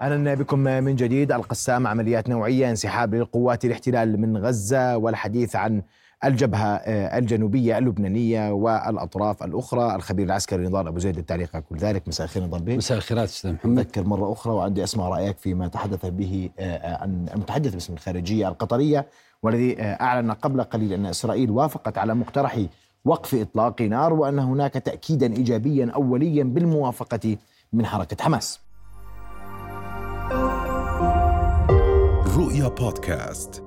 أهلا بكم من جديد. القسام عمليات نوعية انسحاب للقوات الاحتلال من غزة والحديث عن الجبهة آه، الجنوبية اللبنانية والأطراف الأخرى. الخبير العسكري نضال أبو زيد للتعليق على كل ذلك. مساء الخير نضال بيه مساء الخيرات أستاذ محمد. أذكر مرة أخرى وعندي اسمع رأيك فيما تحدث به آه، آه، عن المتحدث باسم الخارجية القطرية والذي أعلن قبل قليل أن إسرائيل وافقت على مقترح وقف إطلاق نار وأن هناك تاكيدا ايجابيا اوليا بالموافقة من حركة حماس. رؤيا بودكاست.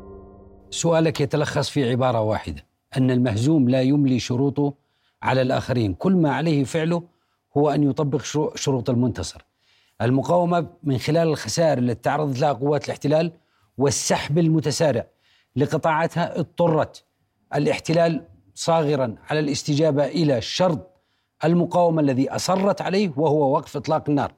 سؤالك يتلخص في عبارة واحدة أن المهزوم لا يملي شروطه على الآخرين. كل ما عليه فعله هو أن يطبق شروط المنتصر. المقاومة من خلال الخسائر التي تعرضت لها قوات الاحتلال والسحب المتسارع لقطاعاتها اضطرت الاحتلال صاغرا على الاستجابة إلى شرط المقاومة الذي أصرت عليه وهو وقف إطلاق النار.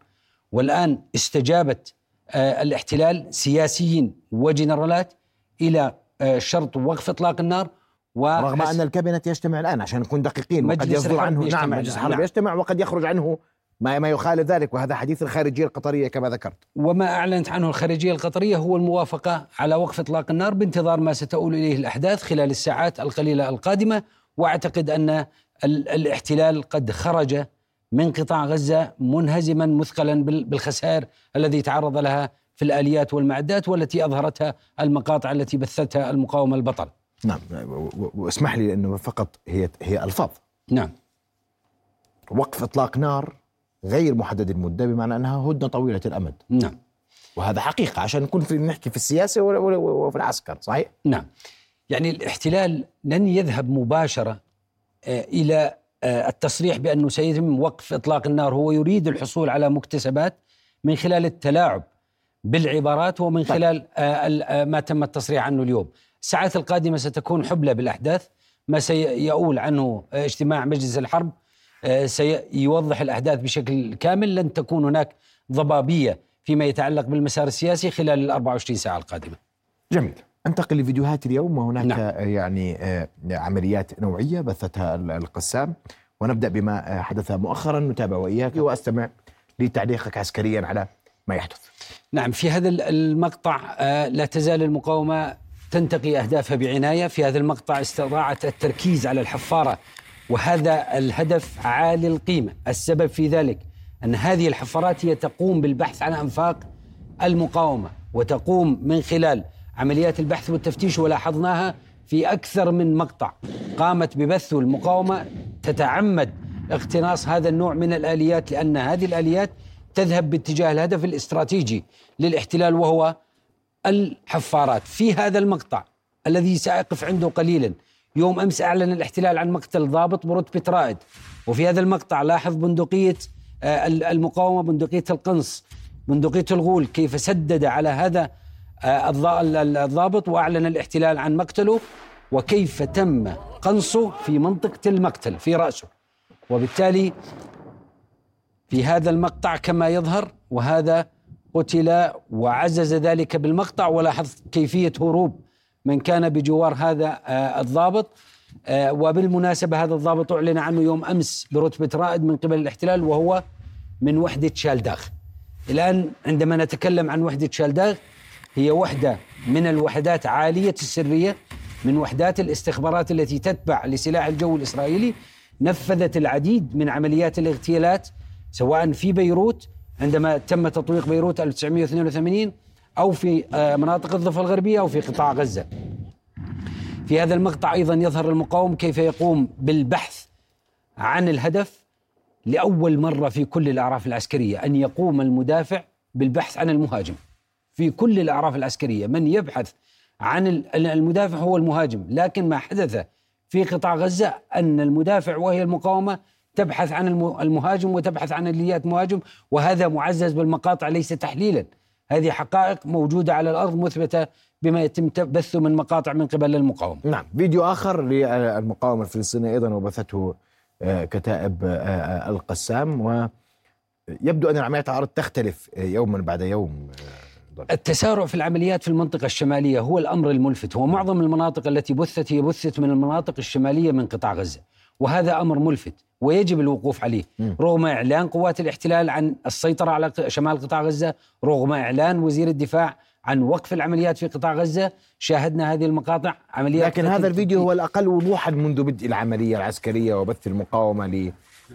والآن استجابت الاحتلال سياسيين وجنرالات إلى آه، شرط وقف إطلاق النار رغم أن الكابينت يجتمع الآن عشان نكون دقيقين وقد يصدر عنه نعم مجلس الحرب نعم. يجتمع وقد يخرج عنه ما ما يخالف ذلك وهذا حديث الخارجية القطرية كما ذكرت. وما أعلنت عنه الخارجية القطرية هو الموافقة على وقف إطلاق النار بانتظار ما ستؤول إليه الأحداث خلال الساعات القليلة القادمة وأعتقد أن الاحتلال قد خرج من قطاع غزة منهزما مثقلا بالخسائر الذي تعرض لها في الآليات والمعدات والتي أظهرتها المقاطع التي بثتها المقاومة البطل. نعم. واسمح لي أنه فقط هي هي ألفاظ. نعم. وقف إطلاق نار غير محدد المدة بمعنى أنها هدنة طويلة الأمد. نعم. وهذا حقيقة عشان نكون في نحكي في السياسة وفي العسكر صحيح؟ نعم. يعني الاحتلال لن يذهب مباشرة آه، إلى آه، التصريح بأنه سيتم وقف إطلاق النار هو يريد الحصول على مكتسبات من خلال التلاعب بالعبارات ومن طيب. خلال آه، آه، ما تم التصريح عنه اليوم. الساعات القادمة ستكون حبلى بالأحداث. ما سيؤول عنه آه، اجتماع مجلس الحرب سيوضح الأحداث بشكل كامل. لن تكون هناك ضبابية فيما يتعلق بالمسار السياسي خلال ال 24 ساعة القادمة. جميل. أنتقل لفيديوهات اليوم وهناك نعم. يعني عمليات نوعية بثتها القسام. ونبدأ بما حدث مؤخرا نتابع وإياك وأستمع لتعليقك عسكريا على ما يحدث. نعم في هذا المقطع آه، لا تزال المقاومة تنتقي أهدافها بعناية. في هذا المقطع استطاعت التركيز على الحفارة وهذا الهدف عالي القيمة. السبب في ذلك أن هذه الحفارات هي تقوم بالبحث عن أنفاق المقاومة وتقوم من خلال عمليات البحث والتفتيش ولاحظناها في أكثر من مقطع. قامت ببث المقاومة تتعمد اقتناص هذا النوع من الآليات لأن هذه الآليات تذهب باتجاه الهدف الاستراتيجي للاحتلال وهو الحفارات. في هذا المقطع الذي سأقف عنده قليلا يوم أمس أعلن الاحتلال عن مقتل ضابط برتبة رائد وفي هذا المقطع لاحظ بندقية آه، المقاومة بندقية القنص بندقية الغول كيف سدد على هذا الضابط وأعلن الاحتلال عن مقتله وكيف تم قنصه في منطقة المقتل في رأسه. وبالتالي في هذا المقطع كما يظهر وهذا قتل وعزز ذلك بالمقطع. ولاحظ كيفية هروب من كان بجوار هذا آه، الضابط. آه، وبالمناسبة هذا الضابط أعلن عنه يوم أمس برتبة رائد من قبل الاحتلال وهو من وحدة شالداغ. الآن عندما نتكلم عن وحدة شالداغ هي وحدة من الوحدات عالية السرية من وحدات الاستخبارات التي تتبع لسلاح الجو الإسرائيلي. نفذت العديد من عمليات الاغتيالات سواء في بيروت عندما تم تطويق بيروت 1982 أو في آه، مناطق الضفة الغربية أو في قطاع غزة. في هذا المقطع أيضا يظهر المقاوم كيف يقوم بالبحث عن الهدف لأول مرة في كل الأعراف العسكرية أن يقوم المدافع بالبحث عن المهاجم. في كل الأعراف العسكرية. من يبحث عن المدافع هو المهاجم. لكن ما حدث في قطاع غزة أن المدافع وهي المقاومة تبحث عن المهاجم وتبحث عن اليات مهاجم وهذا معزز بالمقاطع ليس تحليلا. هذه حقائق موجودة على الأرض مثبتة بما يتم بثه من مقاطع من قبل المقاومة. نعم. فيديو آخر للمقاومة الفلسطينية أيضا وبثته آه، كتائب آه، آه، القسام. ويبدو أن العمليات العرض تختلف يوما بعد يوم التسارع في العمليات في المنطقة الشمالية هو الأمر الملفت. ومعظم المناطق التي بثت هي بثت من المناطق الشمالية من قطاع غزة. وهذا أمر ملفت ويجب الوقوف عليه. مم. رغم إعلان قوات الاحتلال عن السيطرة على شمال قطاع غزة رغم إعلان وزير الدفاع عن وقف العمليات في قطاع غزة شاهدنا هذه المقاطع عمليات لكن هذا الفيديو هو الأقل وضوحا منذ بدء العملية العسكرية وبث المقاومة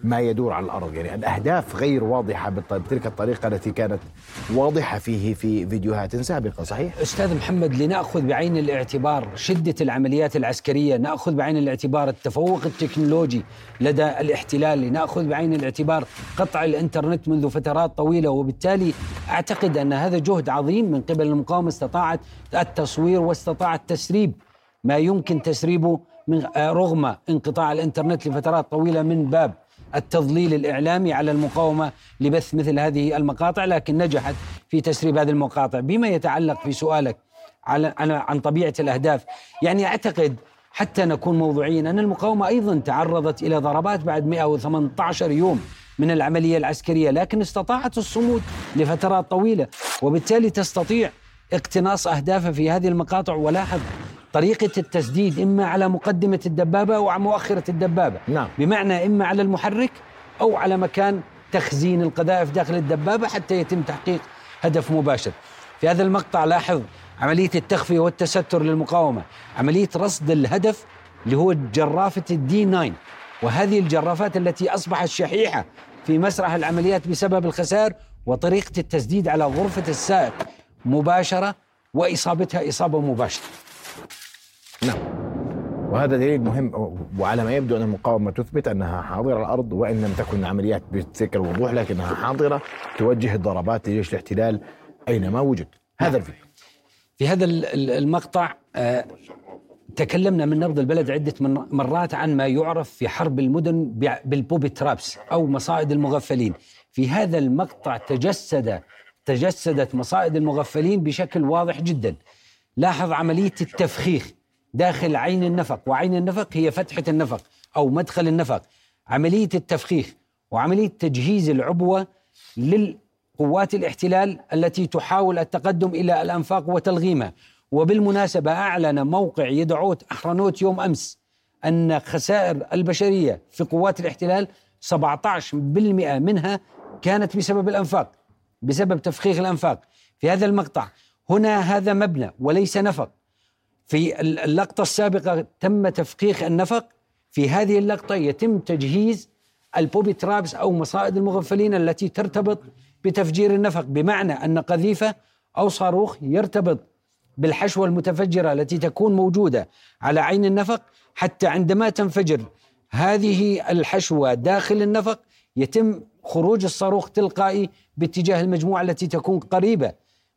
لما يدور على الأرض يعني الأهداف غير بالط- بتلك الطريقة التي كانت واضحة فيه في فيديوهات سابقة صحيح؟ أستاذ محمد لنأخذ بعين الاعتبار شدة العمليات العسكرية، نأخذ بعين الاعتبار التفوق التكنولوجي لدى الاحتلال، لنأخذ بعين الاعتبار قطع الإنترنت منذ فترات طويلة وبالتالي أعتقد أن هذا جهد عظيم من قبل المقاومة استطاعت التصوير واستطاعت تسريب ما يمكن تسريبه من آه، رغم انقطاع الإنترنت لفترات طويلة من باب التضليل الإعلامي على المقاومة لبث مثل هذه المقاطع لكن نجحت في تسريب هذه المقاطع. بما يتعلق في سؤالك على عن طبيعة الأهداف يعني أعتقد حتى نكون موضوعيين أن المقاومة أيضا تعرضت إلى ضربات بعد 118 يوم من العملية العسكرية لكن استطاعت الصمود لفترات طويلة وبالتالي تستطيع اقتناص أهدافها في هذه المقاطع. ولاحظ طريقة التسديد إما على مقدمة الدبابة أو على مؤخرة الدبابة نعم. بمعنى إما على المحرك أو على مكان تخزين القذائف داخل الدبابة حتى يتم تحقيق هدف مباشر. في هذا المقطع لاحظ عملية التخفيه والتستر للمقاومة، عملية رصد الهدف اللي هو جرافة الدي 9 وهذه الجرافات التي أصبحت شحيحة في مسرح العمليات بسبب الخسائر وطريقة التسديد على غرفة السائق مباشرة وإصابتها إصابة مباشرة. نعم. وهذا دليل مهم وعلى ما يبدو أن المقاومة تثبت أنها حاضرة على الأرض وإن لم تكن عمليات بتلك الوضوح لكنها حاضرة توجه الضربات لجيش الاحتلال أينما وجد. هذا الفيديو. في هذا ال- ال- المقطع آه، تكلمنا من نبض البلد عدة مرات عن ما يعرف في حرب المدن بالبوبي ترابس أو مصائد المغفلين. في هذا المقطع تجسد تجسدت مصائد المغفلين بشكل واضح جدا. لاحظ عملية التفخيخ. داخل عين النفق وعين النفق هي فتحة النفق أو مدخل النفق. عملية التفخيخ وعملية تجهيز العبوة للقوات الاحتلال التي تحاول التقدم إلى الأنفاق وتلغيمها. وبالمناسبة أعلن موقع يدعوت أحرنوت يوم أمس أن خسائر البشرية في قوات الاحتلال 17% منها كانت بسبب الأنفاق بسبب تفخيخ الأنفاق. في هذا المقطع هنا هذا مبنى وليس نفق. في اللقطة السابقة تم تفخيخ النفق. في هذه اللقطة يتم تجهيز البوبي ترابس أو مصائد المغفلين التي ترتبط بتفجير النفق بمعنى أن قذيفة أو صاروخ يرتبط بالحشوة المتفجرة التي تكون موجودة على عين النفق. حتى عندما تنفجر هذه الحشوة داخل النفق يتم خروج الصاروخ تلقائي باتجاه المجموعة التي تكون قريبة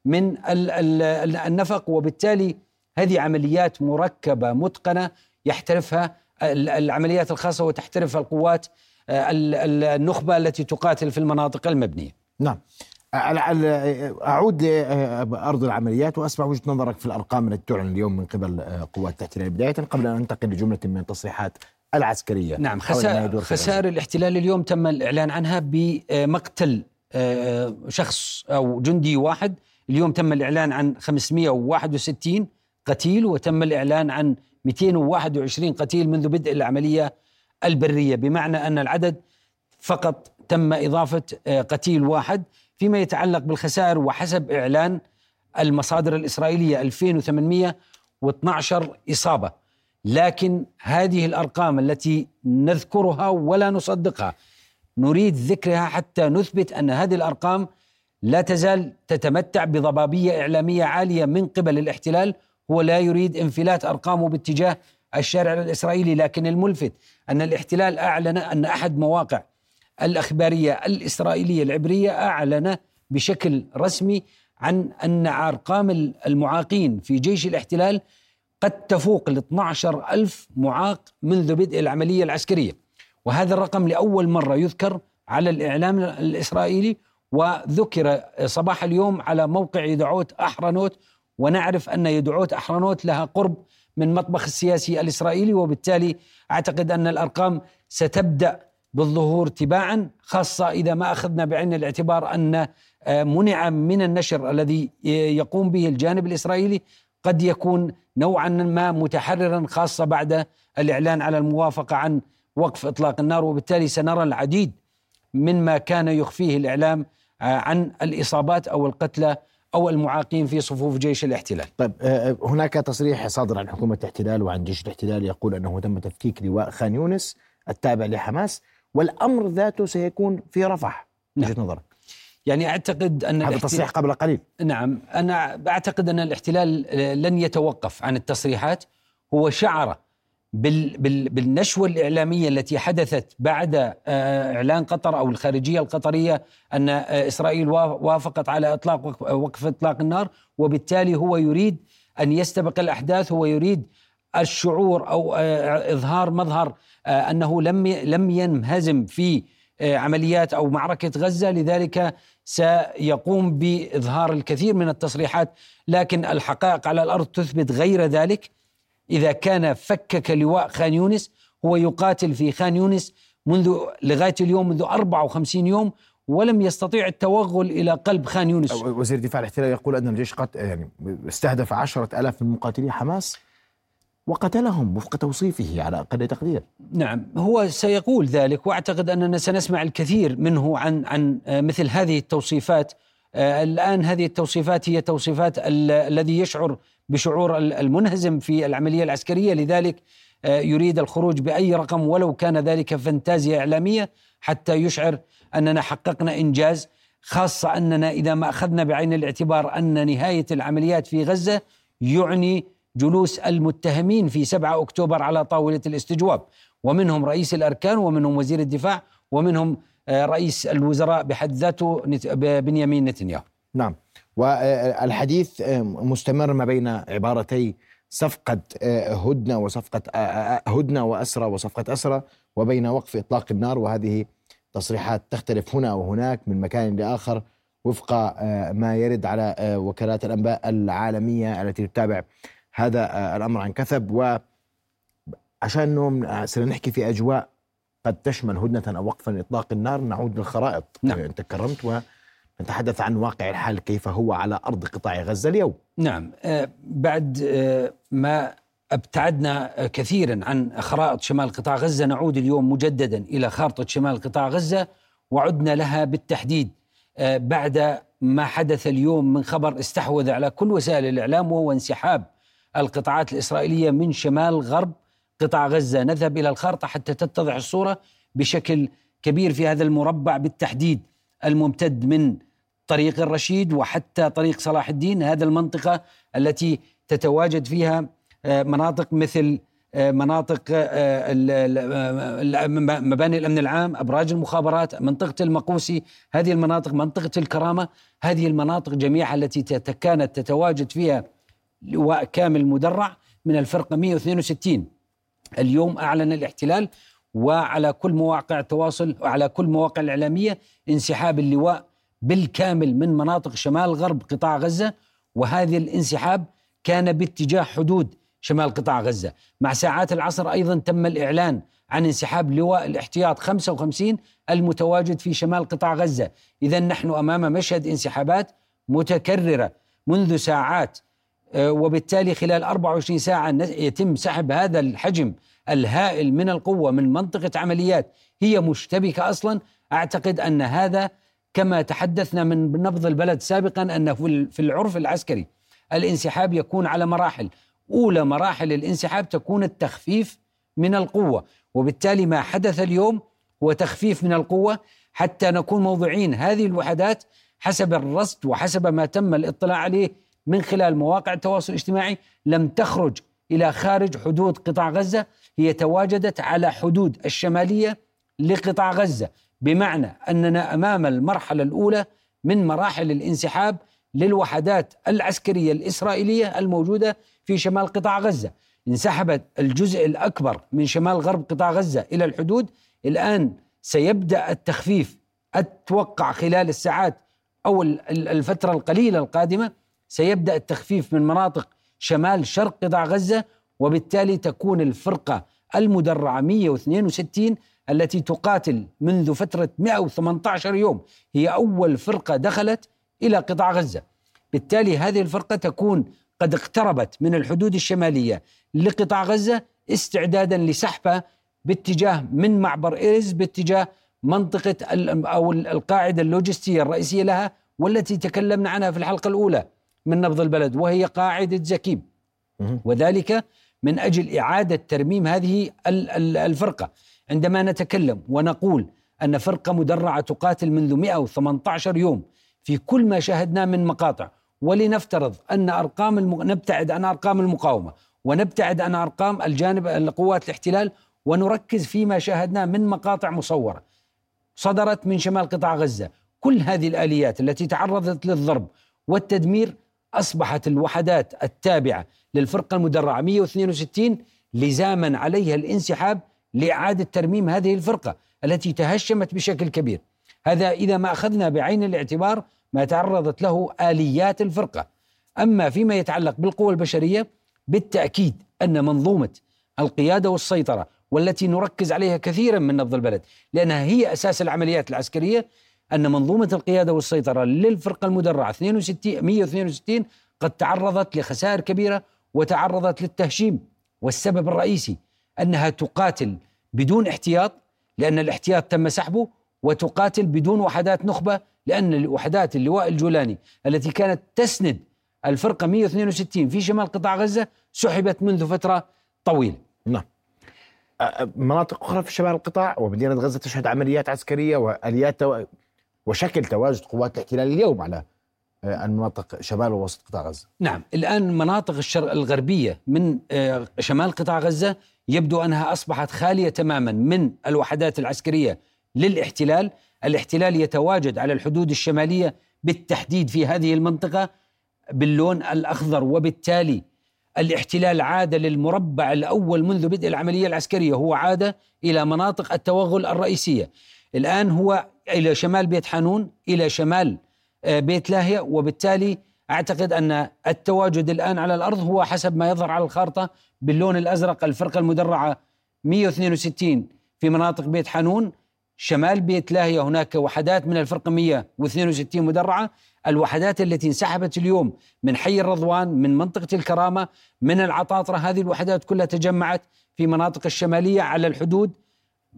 من ال- ال- ال- النفق وبالتالي هذه عمليات مركبة متقنة يحترفها ال- العمليات الخاصة وتحترفها القوات آه، ال- ال- النخبة التي تقاتل في المناطق المبنية. نعم. أ- أعود لأرض العمليات وأسمع وجهة نظرك في الأرقام التي تعلن اليوم من قبل آه، قوات الاحتلال بداية قبل أن ننتقل لجملة من التصريحات العسكرية. نعم خسائر خسائر الاحتلال اليوم تم الإعلان عنها بمقتل آه، شخص أو جندي واحد. اليوم تم الإعلان عن 561 قتيل وتم الإعلان عن 221 قتيل منذ بدء العملية البرية. بمعنى أن العدد فقط تم إضافة آه، قتيل واحد فيما يتعلق بالخسائر وحسب إعلان المصادر الإسرائيلية 2812 إصابة. لكن هذه الأرقام التي نذكرها ولا نصدقها نريد ذكرها حتى نثبت أن هذه الأرقام لا تزال تتمتع بضبابية إعلامية عالية من قبل الاحتلال هو لا يريد انفلات أرقامه باتجاه الشارع الإسرائيلي لكن الملفت أن الاحتلال أعلن أن أحد مواقع الأخبارية الإسرائيلية العبرية أعلن بشكل رسمي عن أن أرقام المعاقين في جيش الاحتلال قد تفوق ال 12 ألف معاق منذ بدء العملية العسكرية. وهذا الرقم لأول مرة يذكر على الإعلام الإسرائيلي وذكر صباح اليوم على موقع يدعوت أحرنوت ونعرف أن يدعوت أحرنوت لها قرب من مطبخ السياسي الإسرائيلي وبالتالي أعتقد أن الأرقام ستبدأ بالظهور تباعا خاصة إذا ما أخذنا بعين الاعتبار أن منع من النشر الذي يقوم به الجانب الإسرائيلي قد يكون نوعا ما متحررا خاصة بعد الإعلان على الموافقة عن وقف إطلاق النار. وبالتالي سنرى العديد مما كان يخفيه الإعلام آه، عن الإصابات أو القتلى أو المعاقين في صفوف جيش الاحتلال. طيب آه، هناك تصريح صادر عن حكومة الاحتلال وعن جيش الاحتلال يقول أنه تم تفكيك لواء خان يونس التابع لحماس والأمر ذاته سيكون في رفح. نعم. وجهه نظرك؟ يعني أعتقد أن هذا تصريح قبل قليل. نعم. أنا أعتقد أن الاحتلال آه، لن يتوقف عن التصريحات. هو شعر بال بال بالنشوة الإعلامية التي حدثت بعد آه، إعلان قطر أو الخارجية القطرية أن آه، إسرائيل وا- وافقت على إطلاق وقف- إطلاق النار وبالتالي هو يريد أن يستبق الأحداث هو يريد الشعور أو آه، إظهار مظهر أنه لم لم ينهزم في عمليات أو معركة غزة لذلك سيقوم بإظهار الكثير من التصريحات لكن الحقائق على الأرض تثبت غير ذلك. إذا كان فكك لواء خان يونس هو يقاتل في خان يونس منذ لغاية اليوم منذ 54 يوم ولم يستطيع التوغل إلى قلب خان يونس. وزير دفاع الاحتلال يقول أن الجيش قد يعني استهدف عشرة ألاف من مقاتلي حماس وقتلهم وفق توصيفه على أقل تقدير. نعم هو سيقول ذلك وأعتقد أننا سنسمع الكثير منه عن عن مثل هذه التوصيفات. آه، الآن هذه التوصيفات هي توصيفات ال- الذي يشعر بشعور ال- المنهزم في العملية العسكرية. لذلك آه، يريد الخروج بأي رقم ولو كان ذلك فانتازيا إعلامية حتى يشعر أننا حققنا إنجاز خاصة أننا إذا ما أخذنا بعين الاعتبار أن نهاية العمليات في غزة يعني جلوس المتهمين في 7 أكتوبر على طاولة الاستجواب. ومنهم رئيس الأركان ومنهم وزير الدفاع ومنهم آه، رئيس الوزراء بحد ذاته بنيامين نتنياهو. نعم. والحديث مستمر ما بين عبارتي صفقة هدنة وصفقة هدنة وأسرة وصفقة أسرة وبين وقف إطلاق النار وهذه تصريحات تختلف هنا وهناك من مكان لآخر وفق ما يرد على وكالات الأنباء العالمية التي تتابع هذا الأمر عن كثب وعشان سنحكي في أجواء قد تشمل هدنة أو وقفا إطلاق النار نعود للخرائط نعم. أنت كرمت ونتحدث عن واقع الحال كيف هو على أرض قطاع غزة اليوم. نعم آه، بعد آه، ما أبتعدنا كثيرا عن خرائط شمال قطاع غزة نعود اليوم مجددا إلى خارطة شمال قطاع غزة وعدنا لها بالتحديد. آه، بعد ما حدث اليوم من خبر استحوذ على كل وسائل الإعلام وهو انسحاب القطاعات الإسرائيلية من شمال غرب قطاع غزة. نذهب إلى الخارطة حتى تتضح الصورة بشكل كبير في هذا المربع بالتحديد. الممتد من طريق الرشيد وحتى طريق صلاح الدين هذا المنطقة التي تتواجد فيها آه، مناطق مثل آه، مناطق آه، مباني الأمن العام أبراج المخابرات منطقة المقوسي هذه المناطق منطقة الكرامة هذه المناطق جميعها التي كانت تتواجد فيها لواء كامل مدرع من الفرقة 162 اليوم أعلن الاحتلال وعلى كل مواقع التواصل وعلى كل مواقع الإعلامية انسحاب اللواء بالكامل من مناطق شمال غرب قطاع غزة. وهذا الانسحاب كان باتجاه حدود شمال قطاع غزة. مع ساعات العصر أيضا تم الإعلان عن انسحاب لواء الاحتياط 55 المتواجد في شمال قطاع غزة. إذا نحن أمام مشهد انسحابات متكررة منذ ساعات. آه، وبالتالي خلال 24 ساعة يتم سحب هذا الحجم الهائل من القوة من منطقة عمليات هي مشتبكة أصلا. أعتقد أن هذا كما تحدثنا من نبض البلد سابقا أنه في ال- في العرف العسكري. الانسحاب يكون على مراحل. أولى مراحل الانسحاب تكون التخفيف من القوة. وبالتالي ما حدث اليوم هو تخفيف من القوة. حتى نكون موضوعين هذه الوحدات حسب الرصد وحسب ما تم الاطلاع عليه من خلال مواقع التواصل الاجتماعي لم تخرج إلى خارج حدود قطاع غزة هي تواجدت على حدود الشمالية لقطاع غزة. بمعنى أننا أمام المرحلة الأولى من مراحل الانسحاب للوحدات العسكرية الإسرائيلية الموجودة في شمال قطاع غزة. انسحبت الجزء الأكبر من شمال غرب قطاع غزة إلى الحدود. الآن سيبدأ التخفيف أتوقع خلال الساعات أو ال- ال- الفترة القليلة القادمة سيبدأ التخفيف من مناطق شمال شرق قطاع غزة وبالتالي تكون الفرقة المدرعة 162 التي تقاتل منذ فترة 118 يوم. هي أول فرقة دخلت إلى قطاع غزة. بالتالي هذه الفرقة تكون قد اقتربت من الحدود الشمالية لقطاع غزة استعدادا لسحبها باتجاه من معبر إيرز باتجاه منطقة أو ال- القاعدة اللوجستية الرئيسية لها والتي تكلمنا عنها في الحلقة الأولى. من نبض البلد وهي قاعدة زكيب مهم. وذلك من أجل إعادة ترميم هذه ال- ال- الفرقة. عندما نتكلم ونقول أن فرقة مدرعة تقاتل منذ 118 يوم في كل ما شاهدناه من مقاطع ولنفترض أن أرقام الم... نبتعد عن أرقام المقاومة ونبتعد عن أرقام الجانب قوات الاحتلال ونركز فيما شاهدناه من مقاطع مصورة. صدرت من شمال قطاع غزة كل هذه الآليات التي تعرضت للضرب والتدمير أصبحت الوحدات التابعة للفرقة المدرعة. 162 لزاما عليها الانسحاب لإعادة ترميم هذه الفرقة التي تهشمت بشكل كبير. هذا إذا ما أخذنا بعين الاعتبار ما تعرضت له آليات الفرقة. أما فيما يتعلق بالقوى البشرية بالتأكيد أن منظومة القيادة والسيطرة والتي نركز عليها كثيرا من نبض البلد لأنها هي أساس العمليات العسكرية أن منظومة القيادة والسيطرة للفرقة المدرعة 62 162 قد تعرضت لخسائر كبيرة وتعرضت للتهشيم. والسبب الرئيسي أنها تقاتل بدون احتياط لأن الاحتياط تم سحبه وتقاتل بدون وحدات نخبة لأن وحدات اللواء الجولاني التي كانت تسند الفرقة 162 في شمال قطاع غزة سحبت منذ فترة طويلة. نعم. مناطق أخرى في شمال القطاع ومدينة غزة تشهد عمليات عسكرية وآليات تو... وشكل تواجد قوات الاحتلال اليوم على آه، المناطق شمال ووسط قطاع غزة. نعم الآن مناطق الشرق الغربية من آه، شمال قطاع غزة يبدو أنها أصبحت خالية تماما من الوحدات العسكرية للاحتلال. الاحتلال يتواجد على الحدود الشمالية بالتحديد في هذه المنطقة باللون الأخضر وبالتالي الاحتلال عاد للمربع الأول منذ بدء العملية العسكرية. هو عاد إلى مناطق التوغل الرئيسية. الآن هو إلى شمال بيت حانون إلى شمال آه، بيت لاهية. وبالتالي أعتقد أن التواجد الآن على الأرض هو حسب ما يظهر على الخارطة باللون الأزرق الفرقة المدرعة 162 في مناطق بيت حانون شمال بيت لاهية هناك وحدات من الفرقة 162 مدرعة. الوحدات التي انسحبت اليوم من حي الرضوان من منطقة الكرامة من العطاطرة هذه الوحدات كلها تجمعت في مناطق الشمالية على الحدود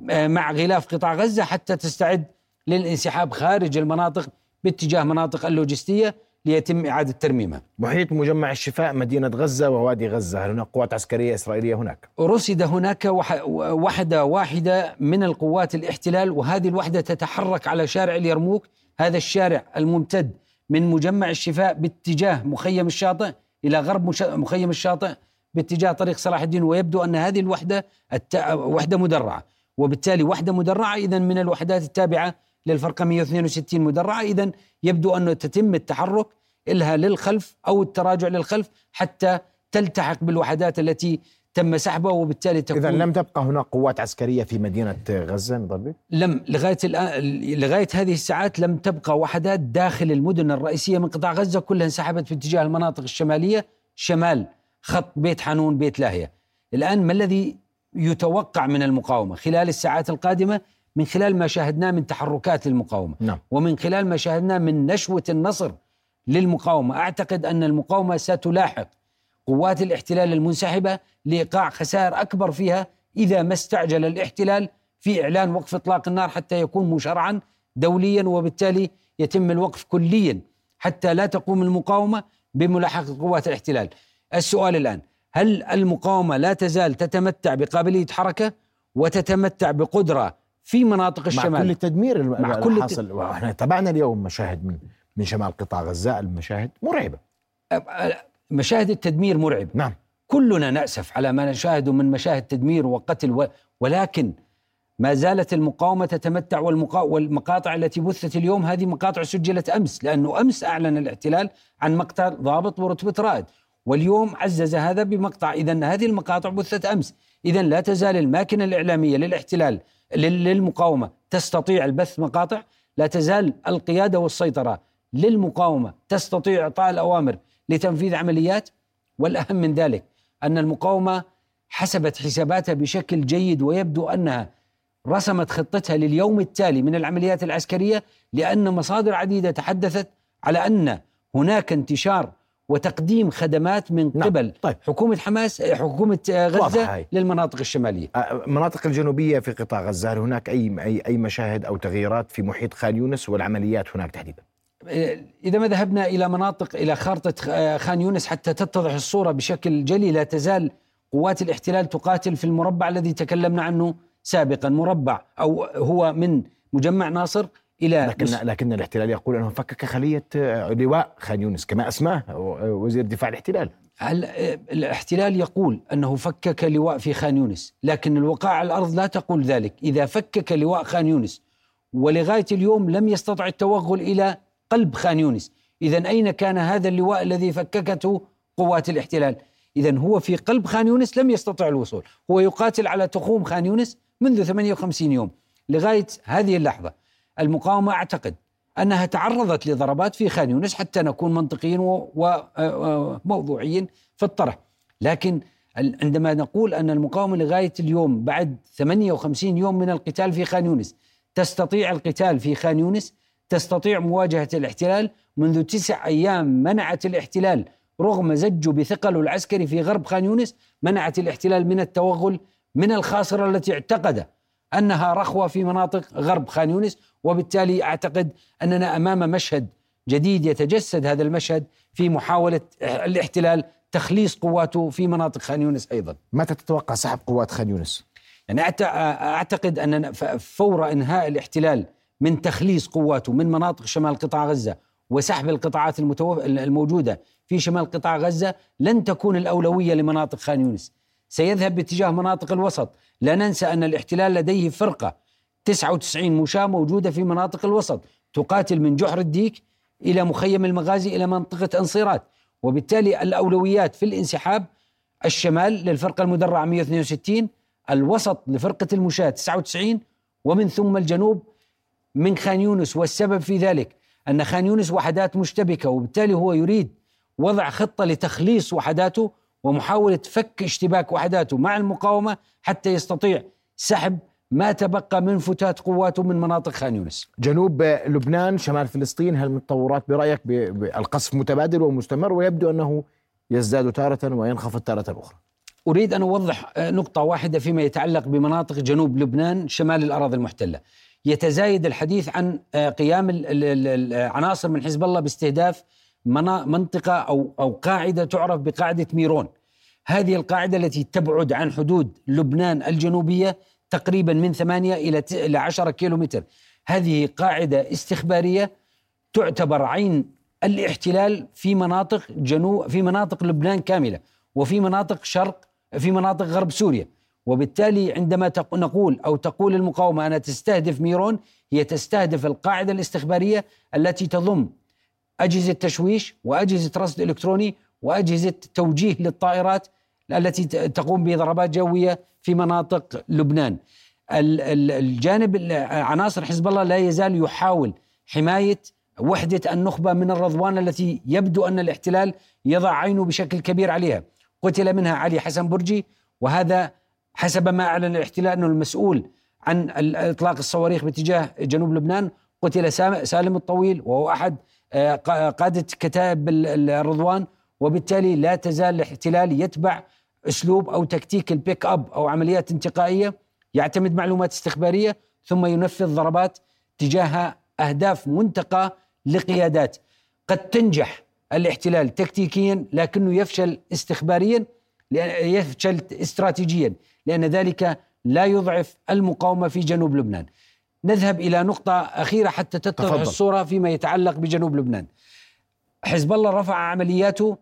آه، مع غلاف قطاع غزة حتى تستعد للانسحاب خارج المناطق باتجاه مناطق اللوجستية ليتم إعادة ترميمها. محيط مجمع الشفاء مدينة غزة ووادي غزة. هل هناك قوات عسكرية إسرائيلية هناك؟ رصد هناك وح- وحدة واحدة من القوات الاحتلال وهذه الوحدة تتحرك على شارع اليرموك. هذا الشارع الممتد من مجمع الشفاء باتجاه مخيم الشاطئ إلى غرب مخيم الشاطئ باتجاه طريق صلاح الدين. ويبدو أن هذه الوحدة الت... وحدة مدرعة. وبالتالي وحدة مدرعة إذا من الوحدات التابعة للفرقة 162 مدرعة إذا يبدو أنه تتم التحرك إلها للخلف أو التراجع للخلف حتى تلتحق بالوحدات التي تم سحبها وبالتالي تكون اذا لم تبقى هناك قوات عسكرية في مدينة غزة نضربي لم لغاية الآن لغاية هذه الساعات لم تبقى وحدات داخل المدن الرئيسية. من قطاع غزة كلها انسحبت في اتجاه المناطق الشمالية شمال خط بيت حانون بيت لاهية. الآن ما الذي يتوقع من المقاومة؟ خلال الساعات القادمة من خلال ما شاهدناه من تحركات للمقاومه نعم. ومن خلال ما شاهدناه من نشوة النصر للمقاومة، أعتقد أن المقاومة ستلاحق قوات الاحتلال المنسحبة لإيقاع خسائر أكبر فيها إذا ما استعجل الاحتلال في إعلان وقف إطلاق النار حتى يكون مشرعا دوليا وبالتالي يتم الوقف كليا حتى لا تقوم المقاومة بملاحقة قوات الاحتلال. السؤال الآن هل المقاومة لا تزال تتمتع بقابلية حركة وتتمتع بقدرة في مناطق مع الشمال. كل التدمير مع كل الحاصل. وإحنا تابعنا اليوم مشاهد من من شمال قطاع غزة المشاهد مرعبة. مشاهد التدمير مرعبه نعم. كلنا نأسف على ما نشاهده من مشاهد تدمير وقتل و... ولكن ما زالت المقاومة تتمتع والمقا... والمقاطع التي بثت اليوم هذه مقاطع سجلت أمس لأنه أمس أعلن الاحتلال عن مقتل ضابط ورتبة رائد. واليوم عزز هذا بمقطع. إذا هذه المقاطع بثت أمس. إذا لا تزال الماكنة الإعلامية للاحتلال لل- للمقاومة. تستطيع البث مقاطع؟ لا تزال القيادة والسيطرة. للمقاومة تستطيع إعطاء الأوامر لتنفيذ عمليات؟ والأهم من ذلك أن المقاومة حسبت حساباتها بشكل جيد ويبدو أنها رسمت خطتها لليوم التالي من العمليات العسكرية لأن مصادر عديدة تحدثت على أن هناك انتشار وتقديم خدمات من نعم. قبل طيب. حكومة حماس حكومة غزة. للمناطق الشمالية المناطق الجنوبية في قطاع غزة هل هناك أي أي أي مشاهد أو تغييرات في محيط خان يونس والعمليات هناك تحديدا؟ إذا ما ذهبنا إلى مناطق إلى خارطة خان يونس حتى تتضح الصورة بشكل جلي لا تزال قوات الاحتلال تقاتل في المربع الذي تكلمنا عنه سابقا مربع أو هو من مجمع ناصر إلى لكن لكن الاحتلال يقول أنه فكك خلية آه، لواء خان يونس كما أسماه آه، وزير دفاع الاحتلال هل الاحتلال يقول أنه فكك لواء في خان يونس، لكن الوقائع على الأرض لا تقول ذلك، إذا فكك لواء خان يونس ولغاية اليوم لم يستطع التوغل إلى قلب خان يونس، اذا أين كان هذا اللواء الذي فككته قوات الاحتلال؟ اذا هو في قلب خان يونس لم يستطع الوصول، هو يقاتل على تخوم خان يونس منذ 58 يوم لغاية هذه اللحظة. المقاومة أعتقد أنها تعرضت لضربات في خان يونس حتى نكون منطقيين وموضوعيين في الطرح. لكن عندما نقول أن المقاومة لغاية اليوم بعد 58 يوم من القتال في خان يونس تستطيع القتال في خان يونس تستطيع مواجهة الاحتلال منذ تسع أيام منعت الاحتلال رغم زجه بثقله العسكري في غرب خان يونس منعت الاحتلال من التوغل من الخاصرة التي اعتقد أنها رخوة في مناطق غرب خان يونس وبالتالي أعتقد أننا أمام مشهد جديد يتجسد هذا المشهد في محاولة الاحتلال تخليص قواته في مناطق خان يونس أيضا. متى تتوقع سحب قوات خان يونس؟ يعني أعتقد أن فور إنهاء الاحتلال من تخليص قواته من مناطق شمال قطاع غزة وسحب القطاعات. الموجودة في شمال قطاع غزة لن تكون الأولوية لمناطق خان يونس. سيذهب باتجاه مناطق الوسط، لا ننسى أن الاحتلال لديه فرقة 99 مشاة موجودة في مناطق الوسط، تقاتل من جحر الديك إلى مخيم المغازي إلى منطقة أنصيرات، وبالتالي الأولويات في الانسحاب الشمال للفرقة المدرعة 162 الوسط لفرقة المشاة 99 ومن ثم الجنوب من خان يونس. والسبب في ذلك أن خان يونس وحدات مشتبكة وبالتالي هو يريد وضع خطة لتخليص وحداته ومحاولة فك اشتباك وحداته مع المقاومة حتى يستطيع سحب ما تبقى من فتات قواته من مناطق خان يونس. جنوب لبنان شمال فلسطين هل التطورات برأيك ب- بالقصف متبادل ومستمر ويبدو أنه يزداد تارة وينخفض تارة أخرى؟ أريد أن أوضح آه، نقطة واحدة فيما يتعلق بمناطق جنوب لبنان شمال الأراضي المحتلة. يتزايد الحديث عن آه، قيام ال- ال- ال- العناصر من حزب الله باستهداف منطقة أو أو قاعدة تعرف بقاعدة ميرون. هذه القاعدة التي تبعد عن حدود لبنان الجنوبية تقريبا من ثمانية إلى ت- إلى عشرة كيلومتر. هذه قاعدة استخبارية تعتبر عين الاحتلال في مناطق جنوب في مناطق لبنان كاملة وفي مناطق شرق في مناطق غرب سوريا. وبالتالي عندما نقول أو تقول المقاومة انها تستهدف ميرون هي تستهدف القاعدة الاستخبارية التي تضم أجهزة تشويش وأجهزة رصد إلكتروني وأجهزة توجيه للطائرات التي تقوم بضربات جوية في مناطق لبنان. ال- ال- الجانب ال- عناصر حزب الله لا يزال يحاول حماية وحدة النخبة من الرضوان التي يبدو أن الاحتلال يضع عينه بشكل كبير عليها. قتل منها علي حسن برجي وهذا حسب ما أعلن الاحتلال أنه المسؤول عن إطلاق الصواريخ باتجاه جنوب لبنان قتل سالم الطويل وهو أحد آه، قا- قادة كتائب ال- ال- الرضوان وبالتالي لا تزال الاحتلال يتبع أسلوب أو تكتيك البيك أب أو عمليات انتقائية يعتمد معلومات استخبارية ثم ينفذ ضربات تجاه أهداف منتقى لقيادات قد تنجح الاحتلال تكتيكيا لكنه يفشل استخباريا يفشل استراتيجيا لأن ذلك لا يضعف المقاومة في جنوب لبنان. نذهب إلى نقطة أخيرة حتى تتضح. الصورة فيما يتعلق بجنوب لبنان. حزب الله رفع عملياته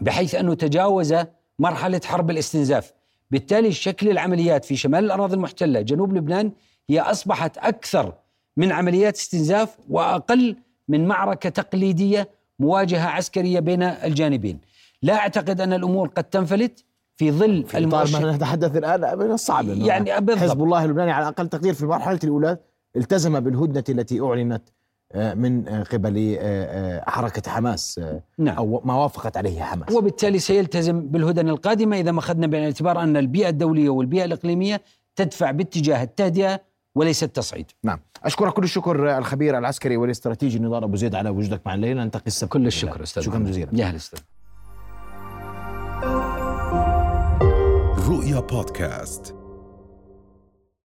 بحيث أنه تجاوز مرحلة حرب الاستنزاف. بالتالي شكل العمليات في شمال الأراضي المحتلة جنوب لبنان هي أصبحت أكثر من عمليات استنزاف وأقل من معركة تقليدية مواجهة عسكرية بين الجانبين. لا أعتقد أن الأمور قد تنفلت في ظل في المؤشر ما نتحدث الآن من الصعب يعني بالضبط. حزب الله اللبناني على أقل تقدير في المرحلة الأولى التزم بالهدنة التي أعلنت من آه، قبل آه، آه، حركة حماس نعم. أو ما وافقت عليه حماس. وبالتالي سيلتزم بالهدن القادمة إذا ما أخذنا بعين الاعتبار أن البيئة الدولية والبيئة الإقليمية تدفع باتجاه التهدئة وليس التصعيد نعم. أشكرك كل الشكر الخبير العسكري والاستراتيجي نضال أبو زيد على وجودك معنا الليلة نلتقي السبت كل الشكر أستاذ شكرا. جزيلا. يا هلا أستاذ رؤيا بودكاست.